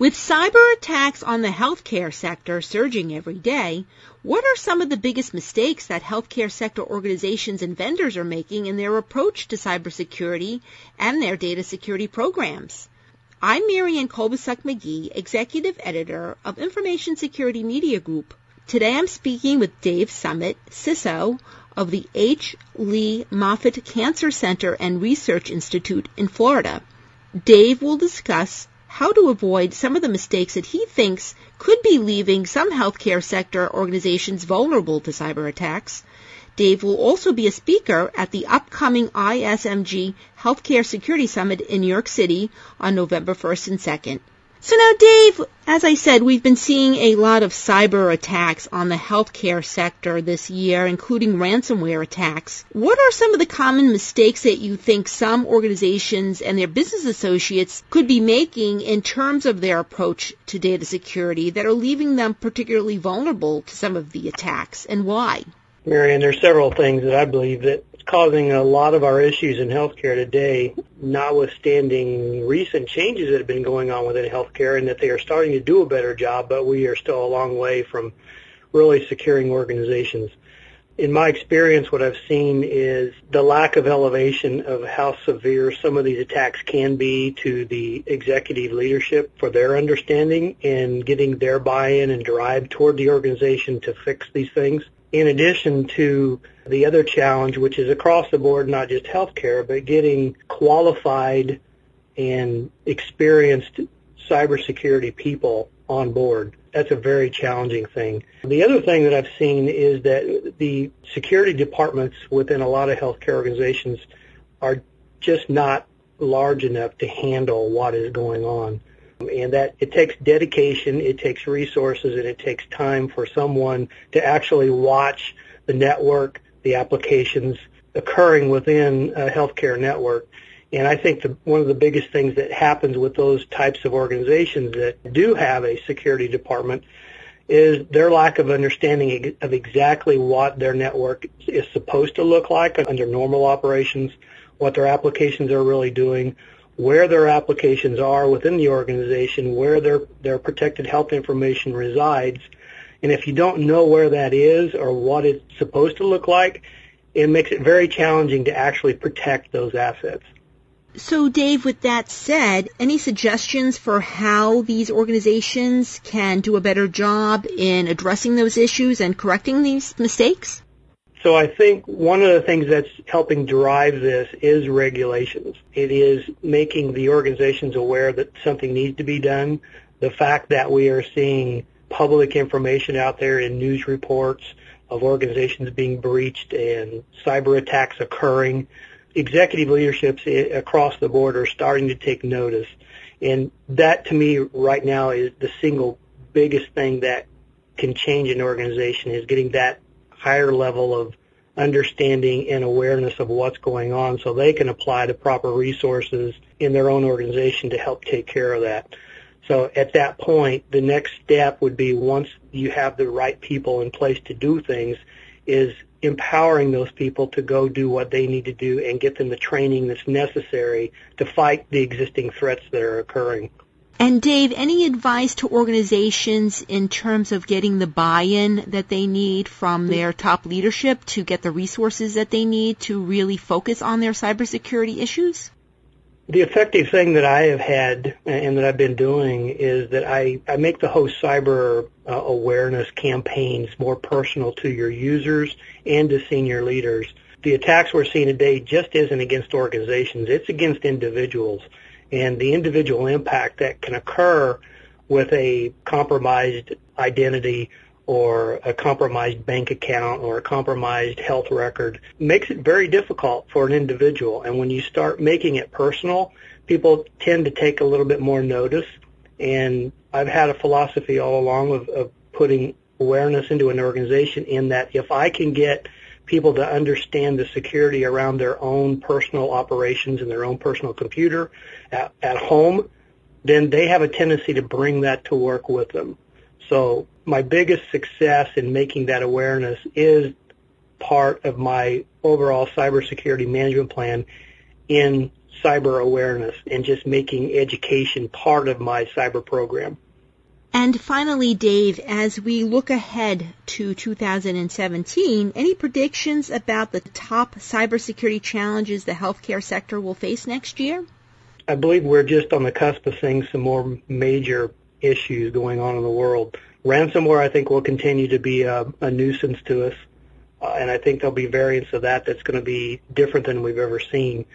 With cyber attacks on the healthcare sector surging every day, what are some of the biggest mistakes that healthcare sector organizations and vendors are making in their approach to cybersecurity and their data security programs? I'm Marianne Kolbasuk McGee, Executive Editor of Information Security Media Group. Today I'm speaking with Dave Summitt, CISO of the H. Lee Moffitt Cancer Center and Research Institute in Florida. Dave will discuss how to avoid some of the mistakes that he thinks could be leaving some healthcare sector organizations vulnerable to cyber attacks. Dave will also be a speaker at the upcoming ISMG Healthcare Security Summit in New York City on November 1st and 2nd. So now, Dave, as I said, we've been seeing a lot of cyber attacks on the healthcare sector this year, including ransomware attacks. What are some of the common mistakes that you think some organizations and their business associates could be making in terms of their approach to data security that are leaving them particularly vulnerable to some of the attacks, and why? Marianne, there's several things that I believe that causing a lot of our issues in healthcare today, notwithstanding recent changes that have been going on within healthcare and that they are starting to do a better job, but we are still a long way from really securing organizations. In my experience, what I've seen is the lack of elevation of how severe some of these attacks can be to the executive leadership for their understanding and getting their buy-in and drive toward the organization to fix these things in addition to the other challenge, which is across the board, not just healthcare, but getting qualified and experienced cybersecurity people on board. That's a very challenging thing. The other thing that I've seen is that the security departments within a lot of healthcare organizations are just not large enough to handle what is going on and that it takes dedication, it takes resources, and it takes time for someone to actually watch the network, the applications occurring within a healthcare network. And I think the, one of the biggest things that happens with those types of organizations that do have a security department is their lack of understanding of exactly what their network is supposed to look like under normal operations, what their applications are really doing, where their applications are within the organization, where their, their protected health information resides. And if you don't know where that is or what it's supposed to look like, it makes it very challenging to actually protect those assets. So, Dave, with that said, any suggestions for how these organizations can do a better job in addressing those issues and correcting these mistakes? So I think one of the things that's helping drive this is regulations. It is making the organizations aware that something needs to be done. The fact that we are seeing public information out there in news reports of organizations being breached and cyber attacks occurring, executive leaderships across the board are starting to take notice. And that to me right now is the single biggest thing that can change an organization is getting that higher level of understanding and awareness of what's going on so they can apply the proper resources in their own organization to help take care of that. So at that point, the next step would be once you have the right people in place to do things is empowering those people to go do what they need to do and get them the training that's necessary to fight the existing threats that are occurring. And Dave, any advice to organizations in terms of getting the buy-in that they need from their top leadership to get the resources that they need to really focus on their cybersecurity issues? The effective thing that I have had and that I've been doing is that I, I make the host cyber uh, awareness campaigns more personal to your users and to senior leaders. The attacks we're seeing today just isn't against organizations, it's against individuals and the individual impact that can occur with a compromised identity or a compromised bank account or a compromised health record makes it very difficult for an individual. And when you start making it personal, people tend to take a little bit more notice. And I've had a philosophy all along of, of putting awareness into an organization in that if I can get people to understand the security around their own personal operations and their own personal computer at, at home, then they have a tendency to bring that to work with them. So my biggest success in making that awareness is part of my overall cybersecurity management plan in cyber awareness and just making education part of my cyber program. And finally, Dave, as we look ahead to 2017, any predictions about the top cybersecurity challenges the healthcare sector will face next year? I believe we're just on the cusp of seeing some more major issues going on in the world. Ransomware, I think, will continue to be a, a nuisance to us, uh, and I think there'll be variants of that that's going to be different than we've ever seen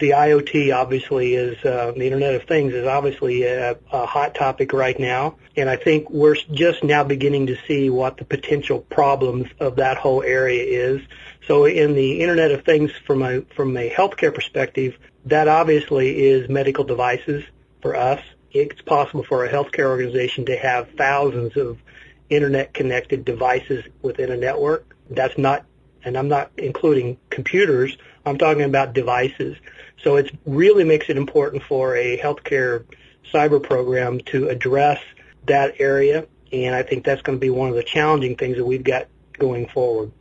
the IoT obviously is uh, the Internet of Things is obviously a, a hot topic right now, and I think we're just now beginning to see what the potential problems of that whole area is. So in the Internet of Things from a from a healthcare perspective, that obviously is medical devices for us. It's possible for a healthcare organization to have thousands of internet connected devices within a network. That's not and I'm not including computers, I'm talking about devices. So it really makes it important for a healthcare cyber program to address that area, and I think that's going to be one of the challenging things that we've got going forward.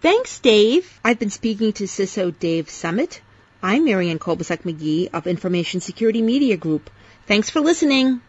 Thanks, Dave. I've been speaking to CISO Dave Summitt. I'm Marianne Kolbasuk McGee of Information Security Media Group. Thanks for listening.